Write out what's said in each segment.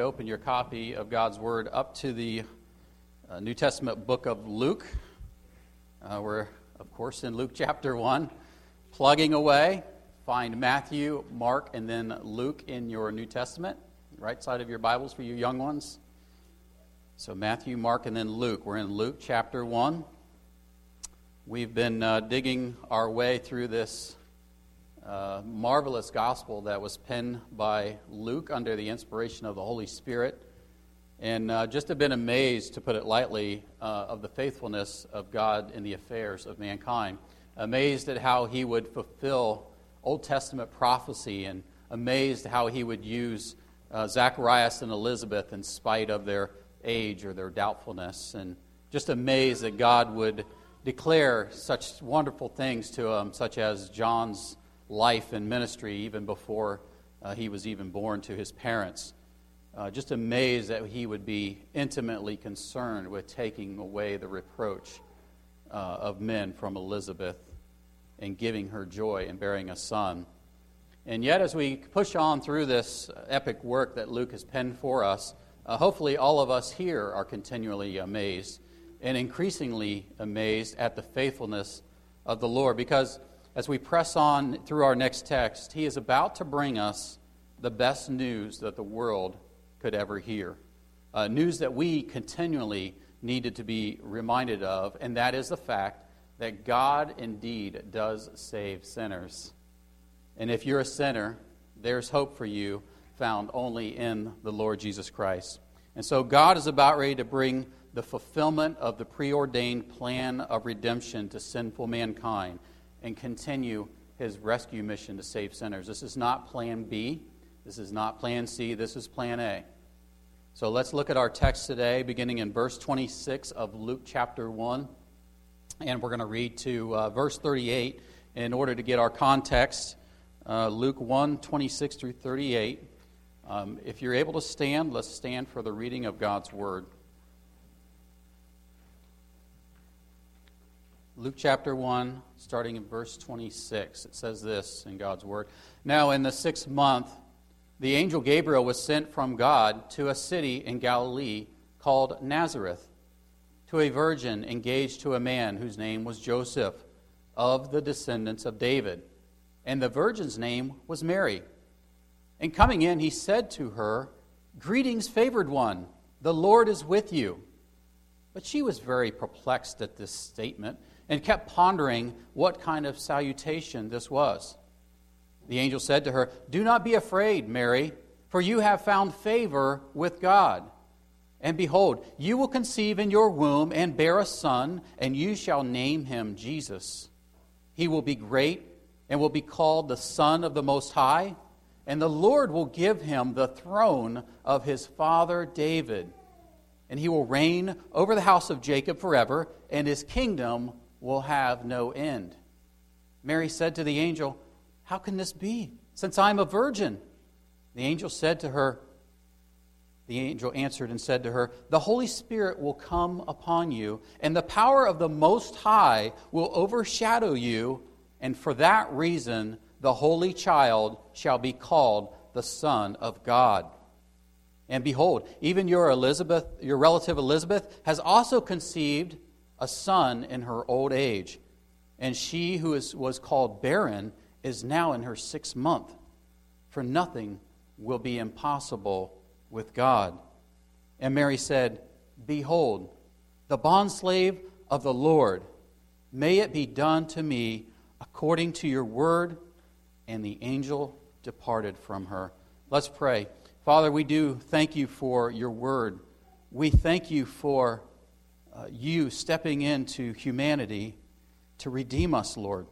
to open your copy of God's Word up to the uh, New Testament book of Luke. Uh, we're, of course, in Luke chapter 1, plugging away. Find Matthew, Mark, and then Luke in your New Testament, right side of your Bibles for you young ones. So, Matthew, Mark, and then Luke. We're in Luke chapter 1. We've been uh, digging our way through this marvelous gospel that was penned by Luke under the inspiration of the Holy Spirit. And uh, just have been amazed, to put it lightly, uh, of the faithfulness of God in the affairs of mankind. Amazed at how he would fulfill Old Testament prophecy, and amazed how he would use uh, Zacharias and Elizabeth in spite of their age or their doubtfulness. And just amazed that God would declare such wonderful things to them, such as John's life and ministry even before uh, he was even born to his parents. Uh, just amazed that he would be intimately concerned with taking away the reproach uh, of men from Elizabeth and giving her joy and bearing a son. And yet, as we push on through this epic work that Luke has penned for us, uh, hopefully all of us here are continually amazed and increasingly amazed at the faithfulness of the Lord because as we press on through our next text, he is about to bring us the best news that the world could ever hear. Uh, news that we continually needed to be reminded of, and that is the fact that God indeed does save sinners. And if you're a sinner, there's hope for you found only in the Lord Jesus Christ. And so God is about ready to bring the fulfillment of the preordained plan of redemption to sinful mankind and continue his rescue mission to save sinners. This is not plan B. This is not plan C. This is plan A. So let's look at our text today, beginning in verse 26 of Luke chapter 1. And we're going to read to uh, verse 38 in order to get our context. Uh, Luke 1 26 through 38. Um, if you're able to stand, let's stand for the reading of God's word. Luke chapter 1, starting in verse 26. It says this in God's Word. Now, in the sixth month, the angel Gabriel was sent from God to a city in Galilee called Nazareth, to a virgin engaged to a man whose name was Joseph, of the descendants of David. And the virgin's name was Mary. And coming in, he said to her, Greetings, favored one, the Lord is with you. But she was very perplexed at this statement and kept pondering what kind of salutation this was. The angel said to her, Do not be afraid, Mary, for you have found favor with God. And behold, you will conceive in your womb and bear a son, and you shall name him Jesus. He will be great and will be called the Son of the Most High, and the Lord will give him the throne of his father David. And he will reign over the house of Jacob forever, and his kingdom will have no end. Mary said to the angel, How can this be, since I am a virgin? The angel said to her, The angel answered and said to her, The Holy Spirit will come upon you, and the power of the Most High will overshadow you, and for that reason the Holy Child shall be called the Son of God. And behold, even your Elizabeth, your relative Elizabeth, has also conceived a son in her old age, and she who is, was called barren is now in her sixth month, for nothing will be impossible with God. And Mary said, Behold, the bondslave of the Lord, may it be done to me according to your word. And the angel departed from her. Let's pray. Father, we do thank you for your word. We thank you for uh, you stepping into humanity to redeem us, Lord.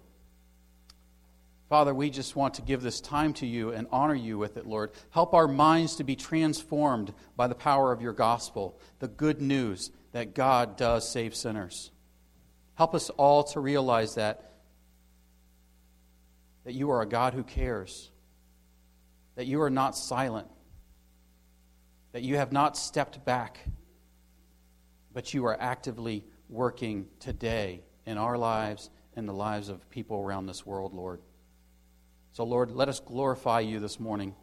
Father, we just want to give this time to you and honor you with it, Lord. Help our minds to be transformed by the power of your gospel, the good news that God does save sinners. Help us all to realize that that you are a God who cares, that you are not silent, that you have not stepped back but you are actively working today in our lives and the lives of people around this world, Lord. So, Lord, let us glorify you this morning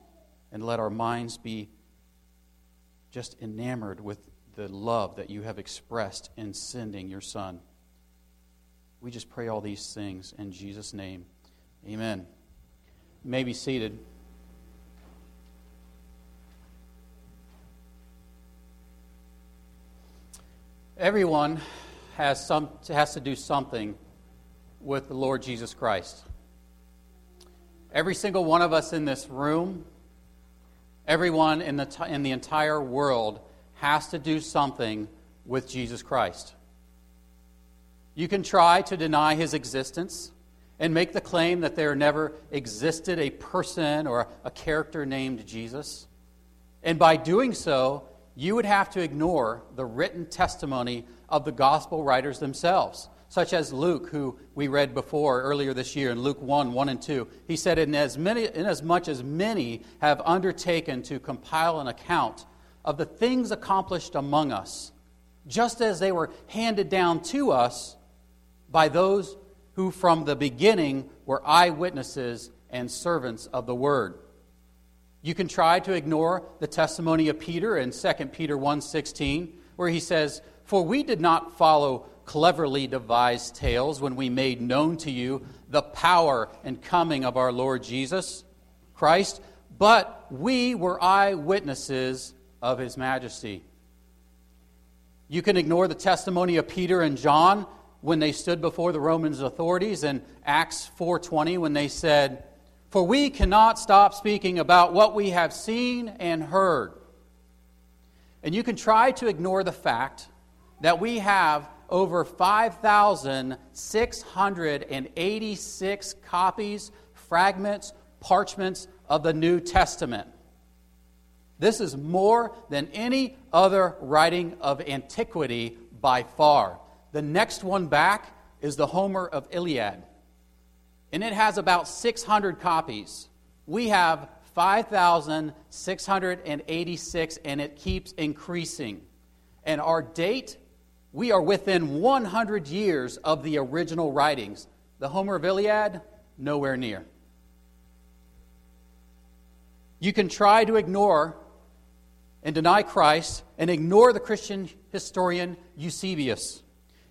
and let our minds be just enamored with the love that you have expressed in sending your Son. We just pray all these things in Jesus' name. Amen. You may be seated. Everyone has, some, has to do something with the Lord Jesus Christ. Every single one of us in this room, everyone in the, in the entire world has to do something with Jesus Christ. You can try to deny his existence and make the claim that there never existed a person or a character named Jesus. And by doing so, you would have to ignore the written testimony of the gospel writers themselves, such as Luke, who we read before earlier this year in Luke 1 1 and 2. He said, in as, many, Inasmuch as many have undertaken to compile an account of the things accomplished among us, just as they were handed down to us by those who from the beginning were eyewitnesses and servants of the word. You can try to ignore the testimony of Peter in 2 Peter 1:16 where he says, "For we did not follow cleverly devised tales when we made known to you the power and coming of our Lord Jesus Christ, but we were eyewitnesses of his majesty." You can ignore the testimony of Peter and John when they stood before the Romans authorities in Acts 4:20 when they said, for we cannot stop speaking about what we have seen and heard. And you can try to ignore the fact that we have over 5,686 copies, fragments, parchments of the New Testament. This is more than any other writing of antiquity by far. The next one back is the Homer of Iliad and it has about 600 copies. We have 5,686, and it keeps increasing. And our date, we are within 100 years of the original writings. The Homer of Iliad, nowhere near. You can try to ignore and deny Christ and ignore the Christian historian Eusebius.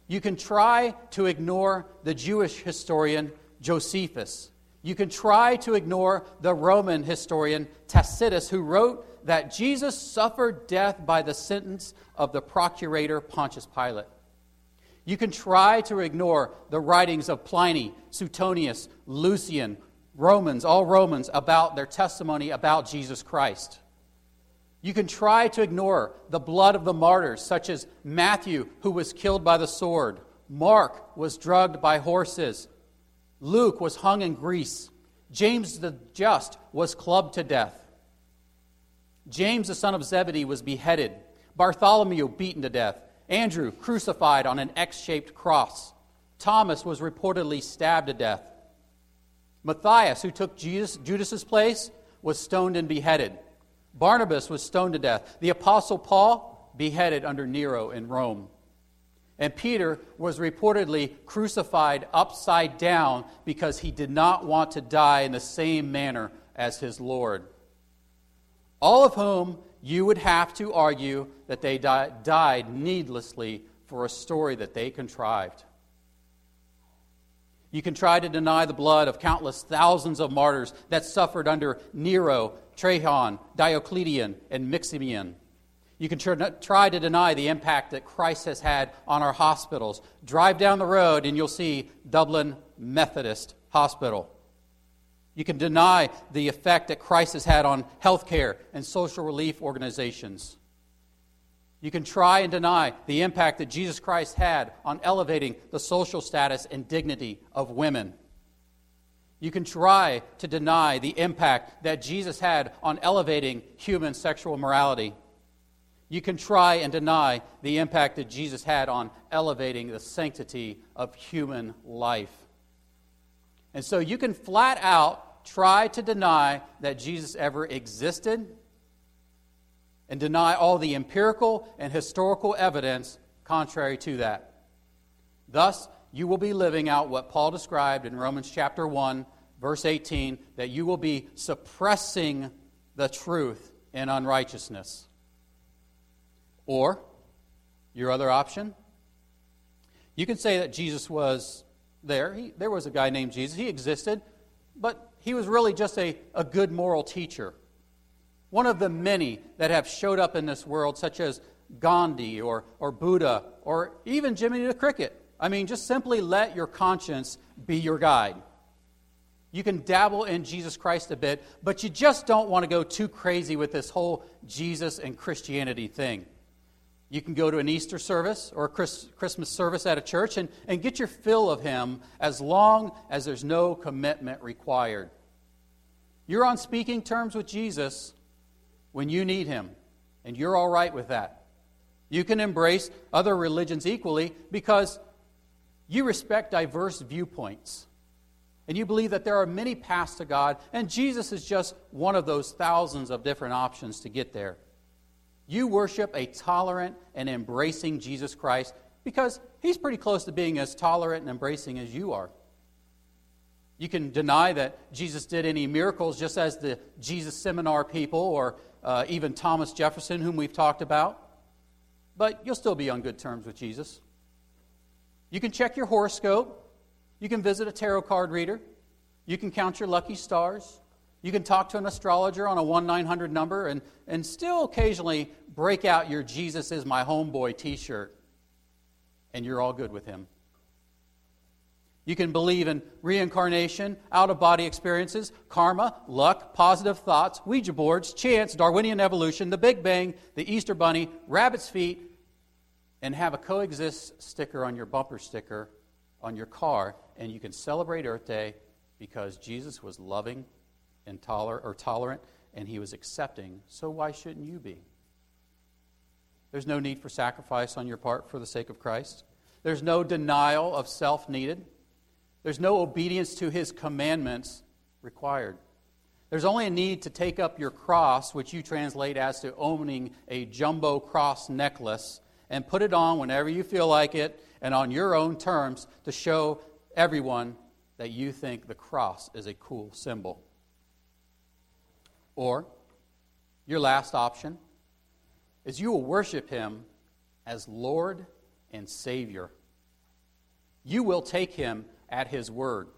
You can try to ignore the Jewish historian Josephus. You can try to ignore the Roman historian Tacitus, who wrote that Jesus suffered death by the sentence of the procurator Pontius Pilate. You can try to ignore the writings of Pliny, Suetonius, Lucian, Romans, all Romans, about their testimony about Jesus Christ. You can try to ignore the blood of the martyrs, such as Matthew, who was killed by the sword, Mark was drugged by horses, Luke was hung in Greece. James the just was clubbed to death. James the son of Zebedee was beheaded. Bartholomew beaten to death. Andrew crucified on an X shaped cross. Thomas was reportedly stabbed to death. Matthias, who took Jesus, Judas's place, was stoned and beheaded. Barnabas was stoned to death. The apostle Paul beheaded under Nero in Rome. And Peter was reportedly crucified upside down because he did not want to die in the same manner as his Lord. All of whom you would have to argue that they di- died needlessly for a story that they contrived. You can try to deny the blood of countless thousands of martyrs that suffered under Nero, Trajan, Diocletian, and Maximian. You can try to deny the impact that Christ has had on our hospitals. Drive down the road and you'll see Dublin Methodist Hospital. You can deny the effect that Christ has had on healthcare and social relief organizations. You can try and deny the impact that Jesus Christ had on elevating the social status and dignity of women. You can try to deny the impact that Jesus had on elevating human sexual morality. You can try and deny the impact that Jesus had on elevating the sanctity of human life. And so you can flat out try to deny that Jesus ever existed and deny all the empirical and historical evidence contrary to that. Thus, you will be living out what Paul described in Romans chapter 1, verse 18, that you will be suppressing the truth in unrighteousness. Or, your other option, you can say that Jesus was there. He, there was a guy named Jesus. He existed, but he was really just a, a good moral teacher. One of the many that have showed up in this world, such as Gandhi or, or Buddha or even Jiminy the Cricket. I mean, just simply let your conscience be your guide. You can dabble in Jesus Christ a bit, but you just don't want to go too crazy with this whole Jesus and Christianity thing. You can go to an Easter service or a Christmas service at a church and, and get your fill of Him as long as there's no commitment required. You're on speaking terms with Jesus when you need Him, and you're all right with that. You can embrace other religions equally because you respect diverse viewpoints. And you believe that there are many paths to God, and Jesus is just one of those thousands of different options to get there. You worship a tolerant and embracing Jesus Christ because he's pretty close to being as tolerant and embracing as you are. You can deny that Jesus did any miracles, just as the Jesus Seminar people or uh, even Thomas Jefferson, whom we've talked about, but you'll still be on good terms with Jesus. You can check your horoscope. You can visit a tarot card reader. You can count your lucky stars. You can talk to an astrologer on a 1 900 number and, and still occasionally break out your Jesus is my homeboy t shirt, and you're all good with him. You can believe in reincarnation, out of body experiences, karma, luck, positive thoughts, Ouija boards, chance, Darwinian evolution, the Big Bang, the Easter Bunny, rabbit's feet, and have a coexist sticker on your bumper sticker on your car, and you can celebrate Earth Day because Jesus was loving and or tolerant and he was accepting, so why shouldn't you be? There's no need for sacrifice on your part for the sake of Christ. There's no denial of self needed. There's no obedience to his commandments required. There's only a need to take up your cross, which you translate as to owning a jumbo cross necklace, and put it on whenever you feel like it and on your own terms to show everyone that you think the cross is a cool symbol. Or, your last option is you will worship him as Lord and Savior. You will take him at his word.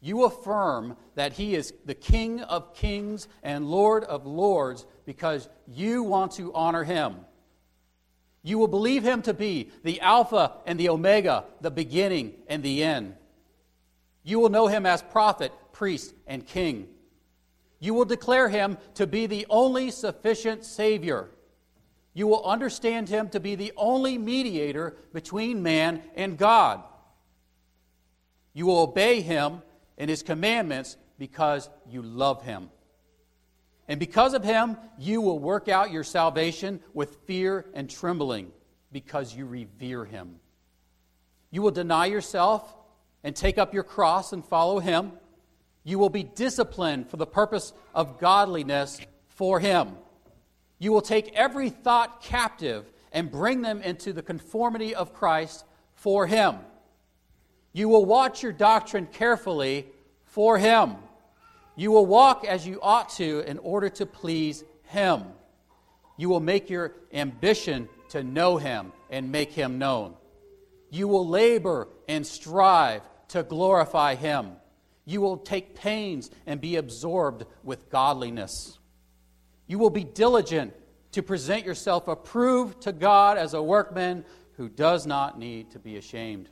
You affirm that he is the King of kings and Lord of lords because you want to honor him. You will believe him to be the Alpha and the Omega, the beginning and the end. You will know him as prophet, priest, and king. You will declare him to be the only sufficient Savior. You will understand him to be the only mediator between man and God. You will obey him and his commandments because you love him. And because of him, you will work out your salvation with fear and trembling because you revere him. You will deny yourself and take up your cross and follow him. You will be disciplined for the purpose of godliness for him. You will take every thought captive and bring them into the conformity of Christ for him. You will watch your doctrine carefully for Him. You will walk as you ought to in order to please Him. You will make your ambition to know Him and make Him known. You will labor and strive to glorify Him. You will take pains and be absorbed with godliness. You will be diligent to present yourself approved to God as a workman who does not need to be ashamed.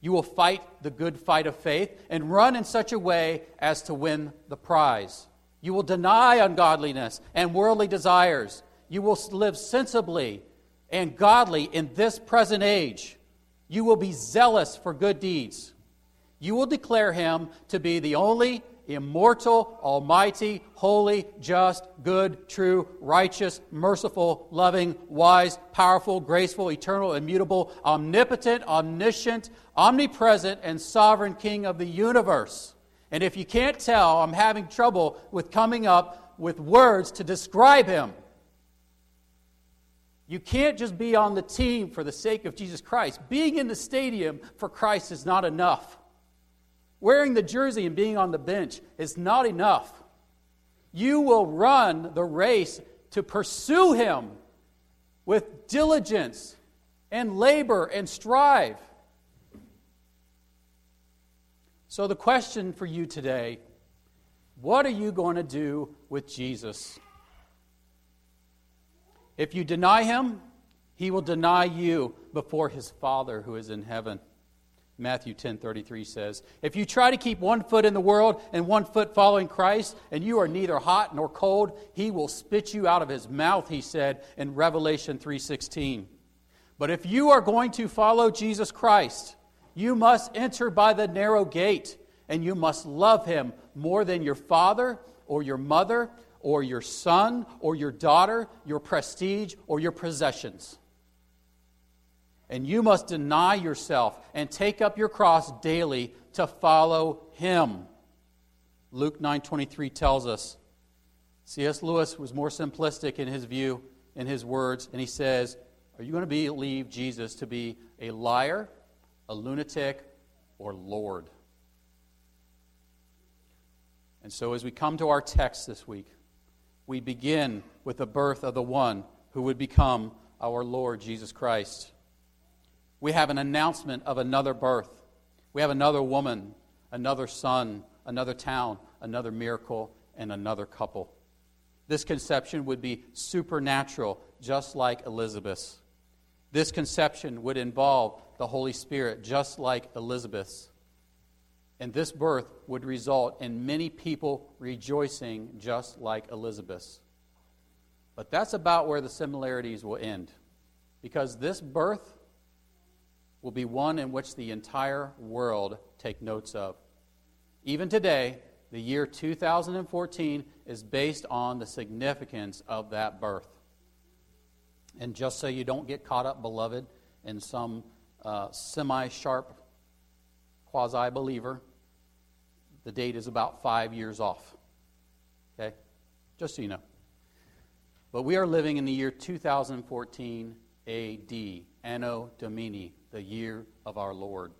You will fight the good fight of faith and run in such a way as to win the prize. You will deny ungodliness and worldly desires. You will live sensibly and godly in this present age. You will be zealous for good deeds. You will declare him to be the only immortal, almighty, holy, just, good, true, righteous, merciful, loving, wise, powerful, graceful, eternal, immutable, omnipotent, omniscient, omnipresent, and sovereign King of the universe. And if you can't tell, I'm having trouble with coming up with words to describe him. You can't just be on the team for the sake of Jesus Christ. Being in the stadium for Christ is not enough. Wearing the jersey and being on the bench is not enough. You will run the race to pursue Him with diligence and labor and strive. So, the question for you today what are you going to do with Jesus? If you deny him, he will deny you before his Father who is in heaven. Matthew 10:33 says, "If you try to keep one foot in the world and one foot following Christ, and you are neither hot nor cold, he will spit you out of his mouth," he said in Revelation 3:16. But if you are going to follow Jesus Christ, you must enter by the narrow gate, and you must love him more than your father or your mother or your son or your daughter, your prestige or your possessions and you must deny yourself and take up your cross daily to follow him. Luke 9:23 tells us. C.S. Lewis was more simplistic in his view in his words and he says, "Are you going to believe Jesus to be a liar, a lunatic, or Lord?" And so as we come to our text this week, we begin with the birth of the one who would become our Lord Jesus Christ we have an announcement of another birth. We have another woman, another son, another town, another miracle, and another couple. This conception would be supernatural, just like Elizabeth's. This conception would involve the Holy Spirit, just like Elizabeth's. And this birth would result in many people rejoicing, just like Elizabeth's. But that's about where the similarities will end. Because this birth will be one in which the entire world take notes of. Even today, the year 2014 is based on the significance of that birth. And just so you don't get caught up, beloved, in some uh, semi sharp quasi believer, the date is about five years off. Okay? Just so you know. But we are living in the year 2014 AD, Anno Domini, the year of our Lord.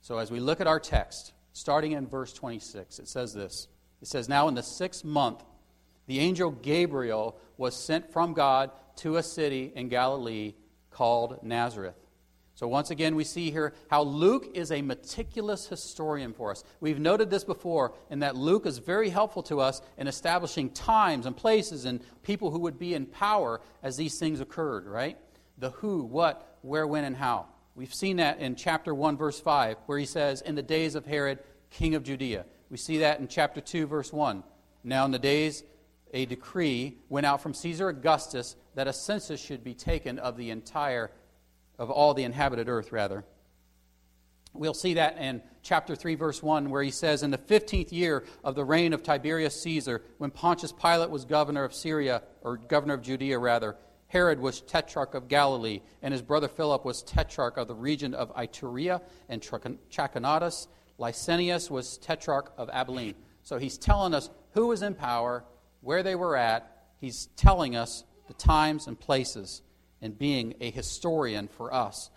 So as we look at our text, starting in verse 26, it says this It says, Now in the sixth month, the angel Gabriel was sent from God to a city in Galilee called Nazareth. So, once again, we see here how Luke is a meticulous historian for us. We've noted this before, in that Luke is very helpful to us in establishing times and places and people who would be in power as these things occurred, right? The who, what, where, when, and how. We've seen that in chapter 1, verse 5, where he says, In the days of Herod, king of Judea. We see that in chapter 2, verse 1. Now, in the days, a decree went out from Caesar Augustus that a census should be taken of the entire, of all the inhabited earth, rather. We'll see that in chapter 3, verse 1, where he says, In the 15th year of the reign of Tiberius Caesar, when Pontius Pilate was governor of Syria, or governor of Judea, rather, Herod was tetrarch of Galilee, and his brother Philip was tetrarch of the region of Iturea and Trachonitis. Lysanias was tetrarch of Abilene. So he's telling us who was in power, where they were at. He's telling us the times and places, and being a historian for us.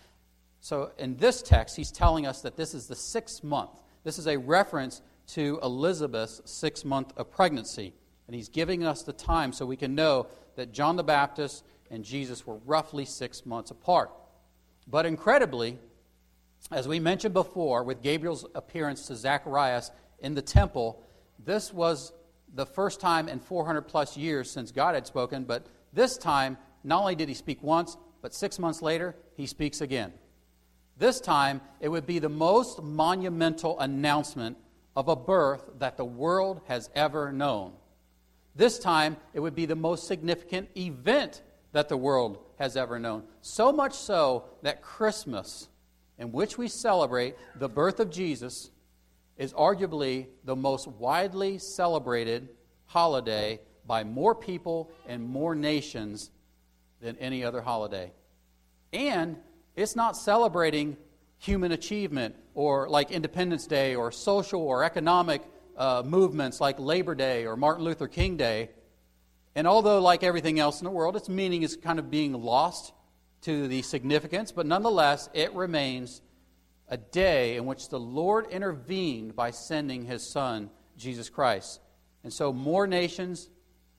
So in this text, he's telling us that this is the sixth month. This is a reference to Elizabeth's sixth month of pregnancy. And he's giving us the time so we can know that John the Baptist and Jesus were roughly six months apart. But incredibly, as we mentioned before, with Gabriel's appearance to Zacharias in the temple, this was the first time in 400 plus years since God had spoken, but this time, not only did he speak once, but six months later, he speaks again. This time, it would be the most monumental announcement of a birth that the world has ever known. This time, it would be the most significant event that the world has ever known. So much so that Christmas, in which we celebrate the birth of Jesus, is arguably the most widely celebrated holiday by more people and more nations than any other holiday. And it's not celebrating human achievement or like Independence Day or social or economic uh, movements like Labor Day or Martin Luther King Day. And although, like everything else in the world, its meaning is kind of being lost to the significance, but nonetheless, it remains a day in which the Lord intervened by sending his Son, Jesus Christ. And so, more nations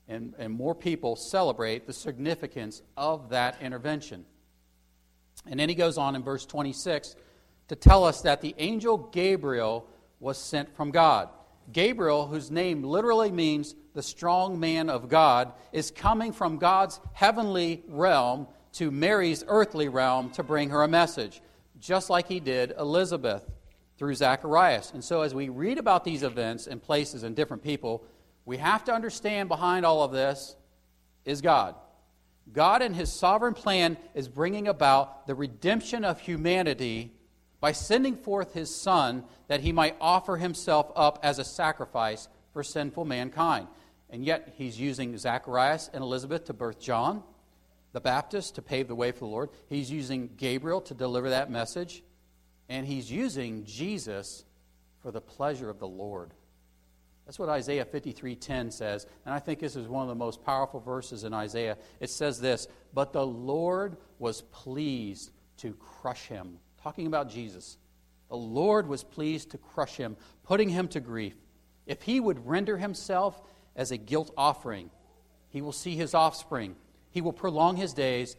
and, and more people celebrate the significance of that intervention. And then he goes on in verse 26 to tell us that the angel Gabriel was sent from God. Gabriel, whose name literally means the strong man of God, is coming from God's heavenly realm to Mary's earthly realm to bring her a message, just like he did Elizabeth through Zacharias. And so, as we read about these events and places and different people, we have to understand behind all of this is God. God, in his sovereign plan, is bringing about the redemption of humanity by sending forth his Son that he might offer himself up as a sacrifice for sinful mankind. And yet, he's using Zacharias and Elizabeth to birth John the Baptist to pave the way for the Lord. He's using Gabriel to deliver that message. And he's using Jesus for the pleasure of the Lord. That's what Isaiah 53:10 says, and I think this is one of the most powerful verses in Isaiah. It says this, "But the Lord was pleased to crush him." Talking about Jesus. The Lord was pleased to crush him, putting him to grief. If he would render himself as a guilt offering, he will see his offspring. He will prolong his days,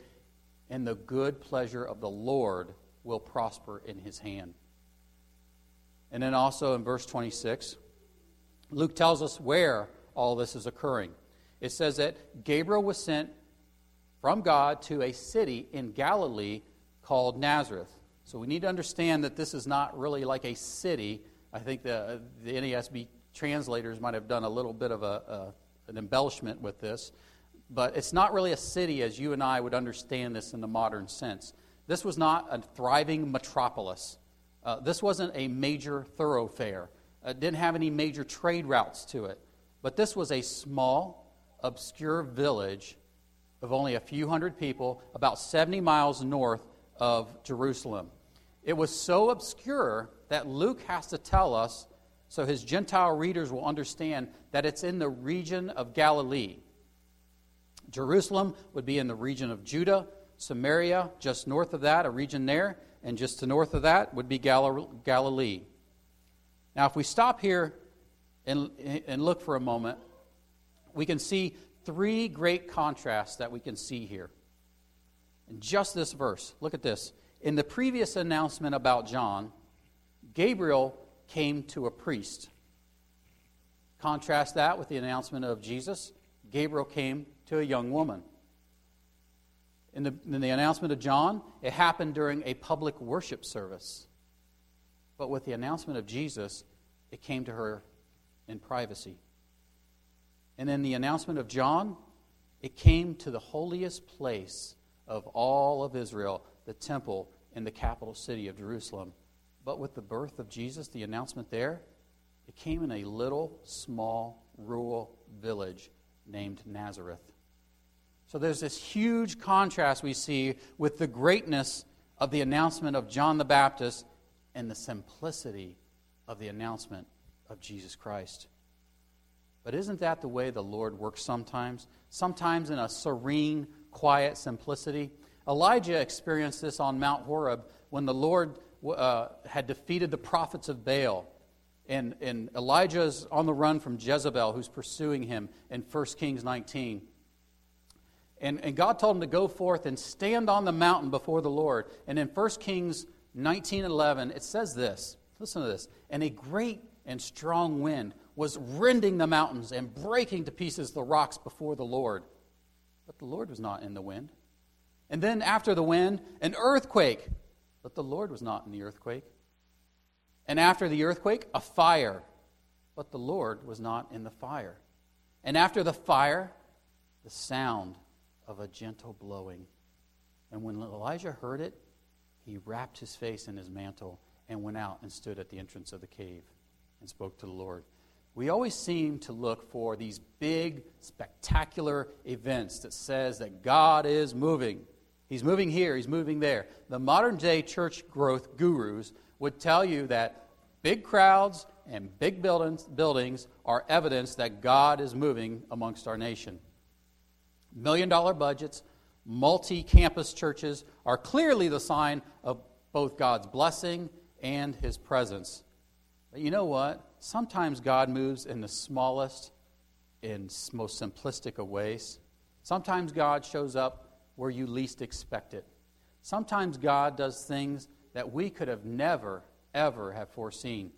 and the good pleasure of the Lord will prosper in his hand. And then also in verse 26, Luke tells us where all this is occurring. It says that Gabriel was sent from God to a city in Galilee called Nazareth. So we need to understand that this is not really like a city. I think the, the NASB translators might have done a little bit of a, a, an embellishment with this, but it's not really a city as you and I would understand this in the modern sense. This was not a thriving metropolis. Uh, this wasn't a major thoroughfare. It didn't have any major trade routes to it. But this was a small, obscure village of only a few hundred people, about 70 miles north of Jerusalem. It was so obscure that Luke has to tell us, so his Gentile readers will understand, that it's in the region of Galilee. Jerusalem would be in the region of Judah, Samaria, just north of that, a region there, and just to north of that would be Galilee. Now, if we stop here and, and look for a moment, we can see three great contrasts that we can see here. In just this verse, look at this. In the previous announcement about John, Gabriel came to a priest. Contrast that with the announcement of Jesus. Gabriel came to a young woman. In the, in the announcement of John, it happened during a public worship service. But with the announcement of Jesus, it came to her in privacy. And in the announcement of John, it came to the holiest place of all of Israel, the temple in the capital city of Jerusalem. But with the birth of Jesus, the announcement there, it came in a little, small, rural village named Nazareth. So there's this huge contrast we see with the greatness of the announcement of John the Baptist and the simplicity of the announcement of Jesus Christ. But isn't that the way the Lord works sometimes? Sometimes in a serene, quiet simplicity. Elijah experienced this on Mount Horeb when the Lord uh, had defeated the prophets of Baal. And, and Elijah's on the run from Jezebel, who's pursuing him in 1 Kings 19. And, and God told him to go forth and stand on the mountain before the Lord. And in 1 Kings 19:11, it says this. Listen to this. And a great and strong wind was rending the mountains and breaking to pieces the rocks before the Lord. But the Lord was not in the wind. And then after the wind, an earthquake. But the Lord was not in the earthquake. And after the earthquake, a fire. But the Lord was not in the fire. And after the fire, the sound of a gentle blowing. And when Elijah heard it, he wrapped his face in his mantle and went out and stood at the entrance of the cave and spoke to the Lord. We always seem to look for these big, spectacular events that says that God is moving. He's moving here, he's moving there. The modern day church growth gurus would tell you that big crowds and big buildings, buildings are evidence that God is moving amongst our nation. Million dollar budgets, multi campus churches are clearly the sign of both God's blessing and His presence. But you know what? Sometimes God moves in the smallest in most simplistic of ways. Sometimes God shows up where you least expect it. Sometimes God does things that we could have never, ever have foreseen.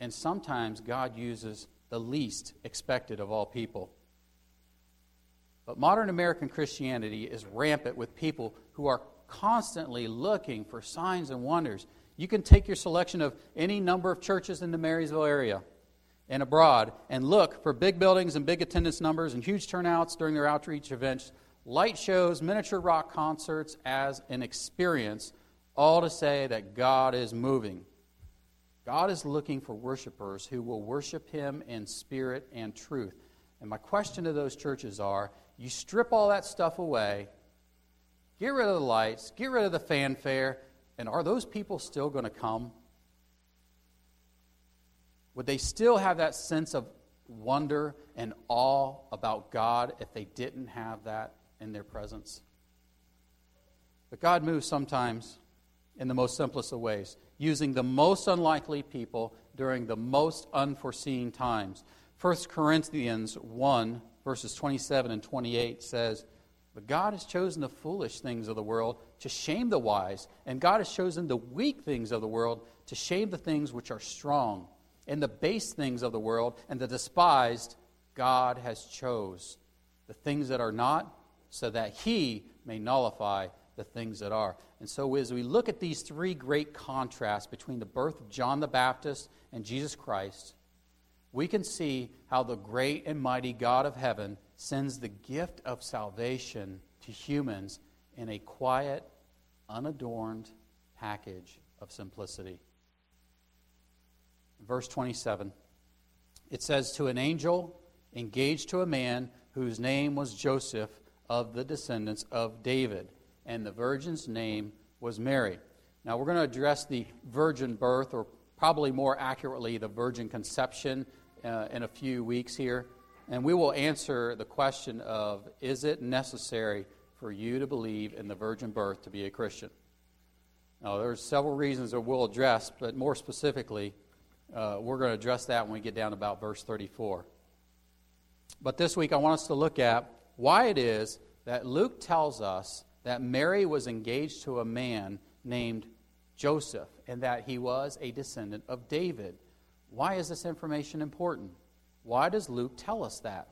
And sometimes God uses the least expected of all people. But modern American Christianity is rampant with people who are constantly looking for signs and wonders. You can take your selection of any number of churches in the Marysville area and abroad and look for big buildings and big attendance numbers and huge turnouts during their outreach events, light shows, miniature rock concerts as an experience, all to say that God is moving. God is looking for worshipers who will worship Him in spirit and truth. And my question to those churches are you strip all that stuff away, get rid of the lights, get rid of the fanfare, and are those people still going to come? Would they still have that sense of wonder and awe about God if they didn't have that in their presence? But God moves sometimes in the most simplest of ways, using the most unlikely people during the most unforeseen times. 1 Corinthians 1, verses 27 and 28 says, But God has chosen the foolish things of the world to shame the wise, and God has chosen the weak things of the world to shame the things which are strong and the base things of the world and the despised God has chose the things that are not so that he may nullify the things that are. And so as we look at these three great contrasts between the birth of John the Baptist and Jesus Christ, we can see how the great and mighty God of heaven sends the gift of salvation to humans in a quiet, unadorned package of simplicity verse 27. It says, To an angel engaged to a man whose name was Joseph of the descendants of David, and the virgin's name was Mary. Now, we're going to address the virgin birth, or probably more accurately, the virgin conception, uh, in a few weeks here. And we will answer the question of is it necessary for you to believe in the virgin birth to be a Christian? Now, there's several reasons that we'll address, but more specifically, uh, we're going to address that when we get down about verse 34. But this week, I want us to look at why it is that Luke tells us that Mary was engaged to a man named Joseph and that he was a descendant of David. Why is this information important? Why does Luke tell us that?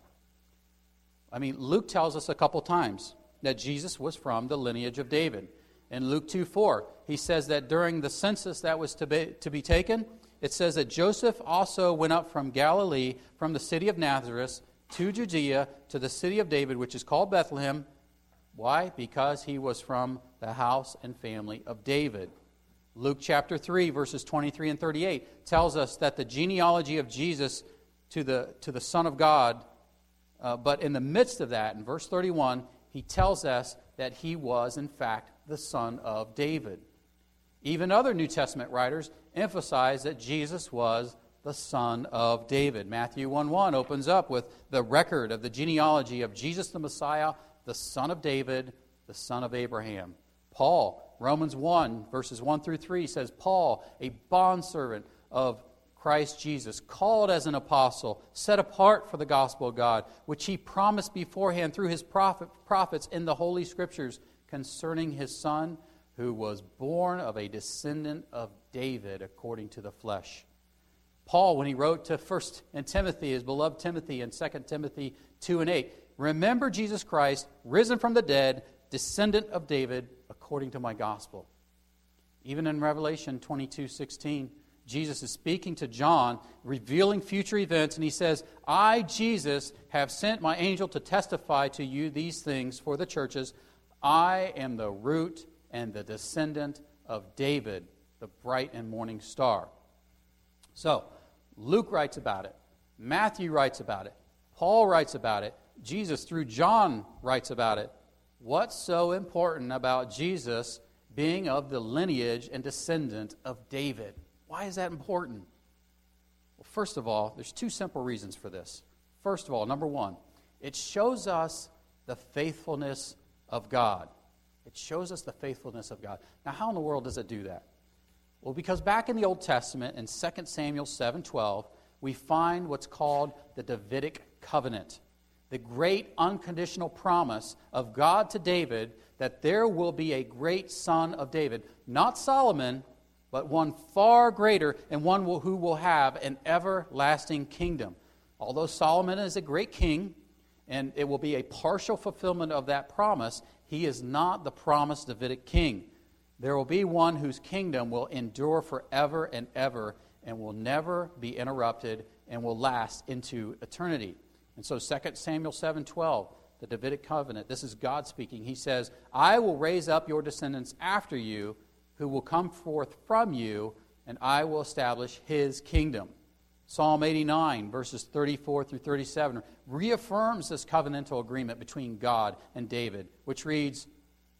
I mean, Luke tells us a couple times that Jesus was from the lineage of David. In Luke 2 4, he says that during the census that was to be, to be taken, it says that Joseph also went up from Galilee, from the city of Nazareth, to Judea, to the city of David, which is called Bethlehem. Why? Because he was from the house and family of David. Luke chapter 3, verses 23 and 38 tells us that the genealogy of Jesus to the, to the Son of God, uh, but in the midst of that, in verse 31, he tells us that he was, in fact, the son of David. Even other New Testament writers emphasize that Jesus was the son of David. Matthew 1 1 opens up with the record of the genealogy of Jesus the Messiah, the son of David, the son of Abraham. Paul, Romans 1, verses 1 through 3 says, Paul, a bondservant of Christ Jesus, called as an apostle, set apart for the gospel of God, which he promised beforehand through his prophet, prophets in the Holy Scriptures concerning his son who was born of a descendant of David according to the flesh. Paul, when he wrote to First and Timothy, his beloved Timothy, in 2 Timothy 2 and 8, remember Jesus Christ, risen from the dead, descendant of David, according to my gospel. Even in Revelation 22 16, Jesus is speaking to John, revealing future events, and he says, I, Jesus, have sent my angel to testify to you these things for the churches. I am the root and the descendant of David, the bright and morning star. So, Luke writes about it, Matthew writes about it, Paul writes about it, Jesus through John writes about it. What's so important about Jesus being of the lineage and descendant of David? Why is that important? Well, first of all, there's two simple reasons for this. First of all, number one, it shows us the faithfulness of God. It shows us the faithfulness of God. Now, how in the world does it do that? Well, because back in the Old Testament, in 2 Samuel 7:12, we find what's called the Davidic covenant. The great unconditional promise of God to David that there will be a great son of David, not Solomon, but one far greater and one who will have an everlasting kingdom. Although Solomon is a great king, and it will be a partial fulfillment of that promise, he is not the promised Davidic king. There will be one whose kingdom will endure forever and ever and will never be interrupted and will last into eternity. And so 2 Samuel 7:12, the Davidic covenant, this is God speaking. He says, "I will raise up your descendants after you who will come forth from you, and I will establish his kingdom." Psalm 89, verses 34 through 37, reaffirms this covenantal agreement between God and David, which reads,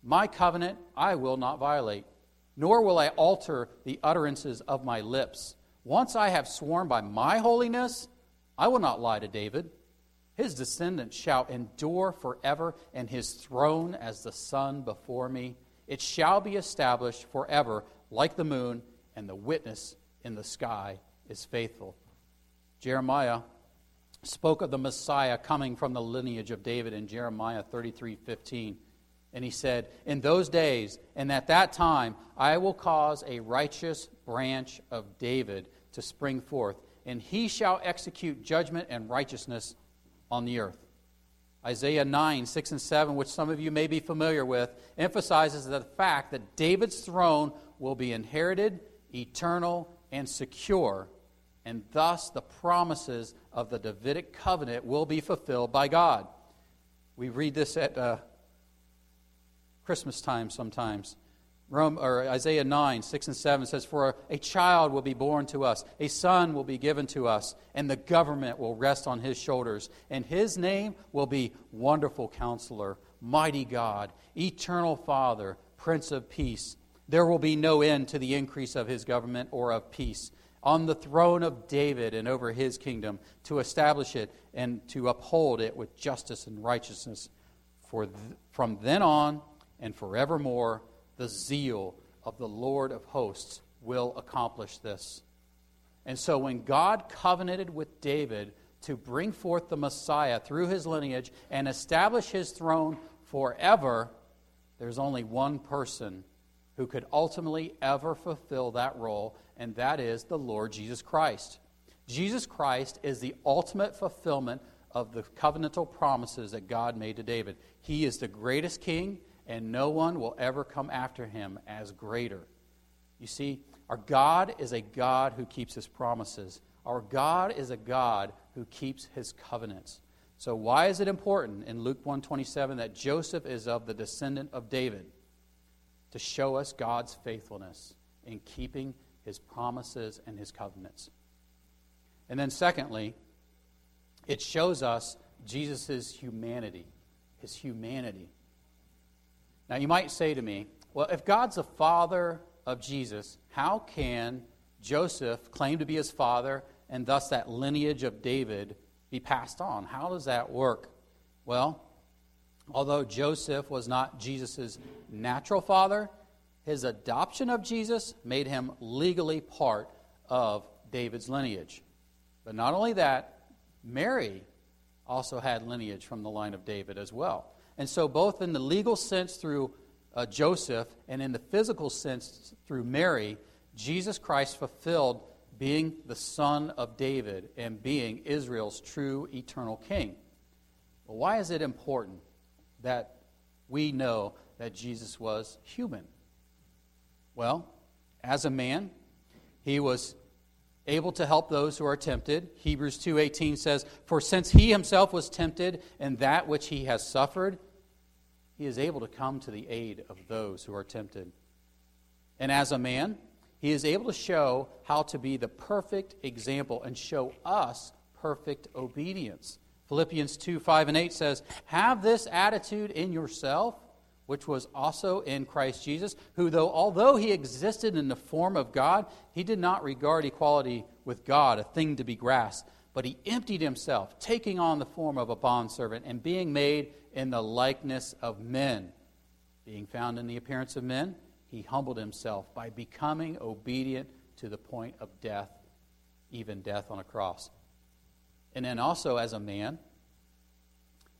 My covenant I will not violate, nor will I alter the utterances of my lips. Once I have sworn by my holiness, I will not lie to David. His descendants shall endure forever, and his throne as the sun before me. It shall be established forever, like the moon, and the witness in the sky is faithful. Jeremiah spoke of the Messiah coming from the lineage of David in Jeremiah 33 15. And he said, In those days and at that time, I will cause a righteous branch of David to spring forth, and he shall execute judgment and righteousness on the earth. Isaiah 9, 6 and 7, which some of you may be familiar with, emphasizes the fact that David's throne will be inherited, eternal, and secure and thus the promises of the Davidic covenant will be fulfilled by God. We read this at uh, Christmas time sometimes. Rome, or Isaiah 9, 6 and 7 says, For a, child will be born to us, a son will be given to us, and the government will rest on his shoulders. And his name will be Wonderful Counselor, Mighty God, Eternal Father, Prince of Peace. There will be no end to the increase of his government or of peace on the throne of David and over his kingdom, to establish it and to uphold it with justice and righteousness. For th- from then on and forevermore, the zeal of the Lord of hosts will accomplish this. And so, when God covenanted with David to bring forth the Messiah through his lineage and establish his throne forever, there's only one person who could ultimately ever fulfill that role, and that is the Lord Jesus Christ. Jesus Christ is the ultimate fulfillment of the covenantal promises that God made to David. He is the greatest king, and no one will ever come after him as greater. You see, our God is a God who keeps his promises. Our God is a God who keeps his covenants. So why is it important in Luke 127 that Joseph is of the descendant of David? To show us God's faithfulness in keeping his promises and his covenants. And then, secondly, it shows us Jesus' humanity. His humanity. Now, you might say to me, well, if God's the father of Jesus, how can Joseph claim to be his father and thus that lineage of David be passed on? How does that work? Well, although Joseph was not Jesus' natural father, his adoption of Jesus made him legally part of David's lineage. But not only that, Mary also had lineage from the line of David as well. And so, both in the legal sense through uh, Joseph and in the physical sense through Mary, Jesus Christ fulfilled being the son of David and being Israel's true eternal king. But why is it important that we know that Jesus was human? Well, as a man, he was able to help those who are tempted. Hebrews 2:18 says, "For since he himself was tempted in that which he has suffered, he is able to come to the aid of those who are tempted." And as a man, he is able to show how to be the perfect example and show us perfect obedience. Philippians 2 5 and 8 says, Have this attitude in yourself, which was also in Christ Jesus, who, though although he existed in the form of God, he did not regard equality with God a thing to be grasped, but he emptied himself, taking on the form of a bondservant and being made in the likeness of men. Being found in the appearance of men, he humbled himself by becoming obedient to the point of death, even death on a cross. And then also as a man,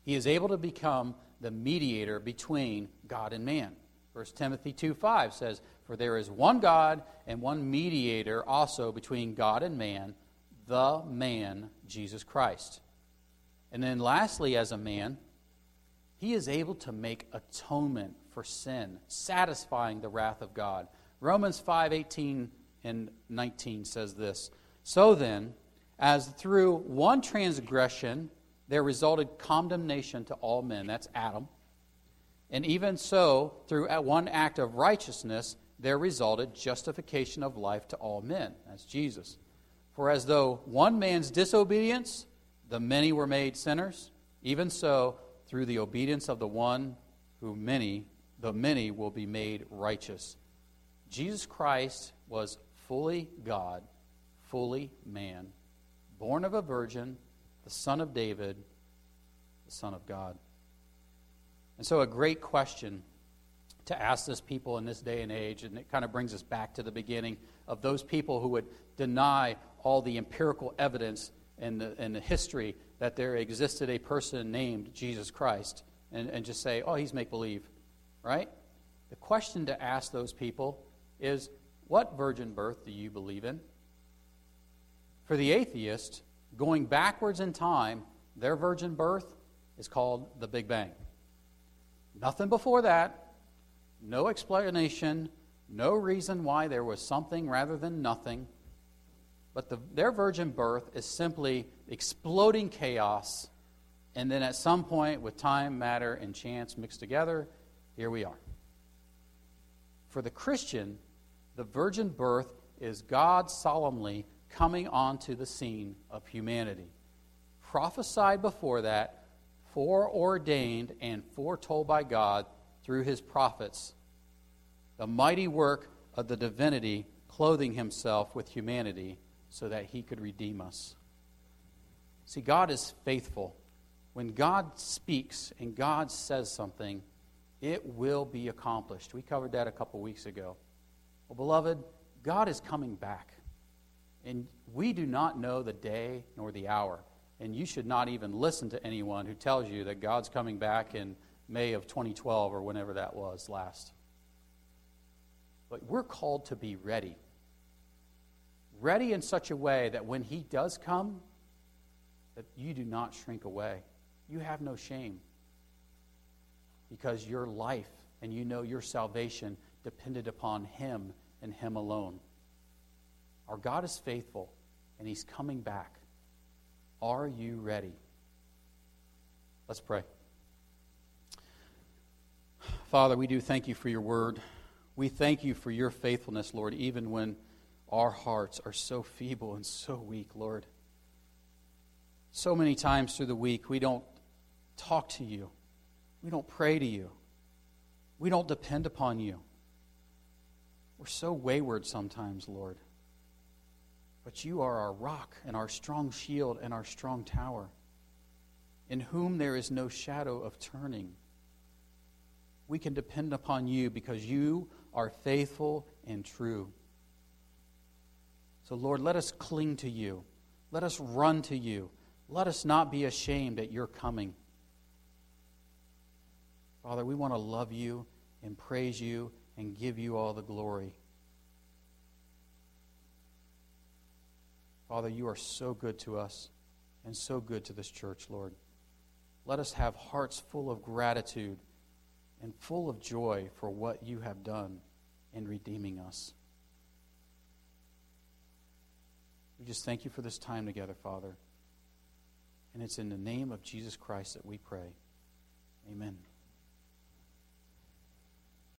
He is able to become the mediator between God and man. 1 Timothy 2 5 says, For there is one God and one mediator also between God and man, the man, Jesus Christ. And then lastly, as a man, he is able to make atonement for sin, satisfying the wrath of God. Romans 5 18 and 19 says this So then, as through one transgression there resulted condemnation to all men, that's Adam, and even so, through one act of righteousness, there resulted justification of life to all men, that's Jesus. For as though one man's disobedience, the many were made sinners, even so, through the obedience of the one who many, the many will be made righteous. Jesus Christ was fully God, fully man, born of a virgin, the son of David, the Son of God. And so, a great question to ask this people in this day and age, and it kind of brings us back to the beginning of those people who would deny all the empirical evidence and the, and the history that there existed a person named Jesus Christ, and, and just say, oh, he's make believe, right? The question to ask those people is, what virgin birth do you believe in? For the atheist, going backwards in time, their virgin birth is called the Big Bang. Nothing before that, no explanation, no reason why there was something rather than nothing. But the, their virgin birth is simply exploding chaos, and then at some point, with time, matter, and chance mixed together, here we are. For the Christian, the virgin birth is God solemnly coming onto the scene of humanity. Prophesied before that, foreordained, and foretold by God through his prophets. The mighty work of the divinity clothing himself with humanity so that he could redeem us. See, God is faithful. When God speaks and God says something, it will be accomplished. We covered that a couple weeks ago. Well, beloved, God is coming back. And we do not know the day nor the hour. And you should not even listen to anyone who tells you that God's coming back in May of 2012 or whenever that was last. But we're called to be ready. Ready in such a way that when He does come, that you do not shrink away. You have no shame. Because your life and you know your salvation depended upon Him and Him alone. Our God is faithful, and He's coming back. Are you ready? Let's pray. Father, we do thank you for your word. We thank you for your faithfulness, Lord, even when our hearts are so feeble and so weak, Lord. So many times through the week, we don't talk to you, we don't pray to you, we don't depend upon you. We're so wayward sometimes, Lord. But you are our rock and our strong shield and our strong tower, in whom there is no shadow of turning. We can depend upon you because you are faithful and true. So, Lord, let us cling to you. Let us run to you. Let us not be ashamed at your coming. Father, we want to love you and praise you and give you all the glory. Father, you are so good to us and so good to this church, Lord. Let us have hearts full of gratitude and full of joy for what you have done in redeeming us. We just thank you for this time together, Father. And it's in the name of Jesus Christ that we pray. Amen.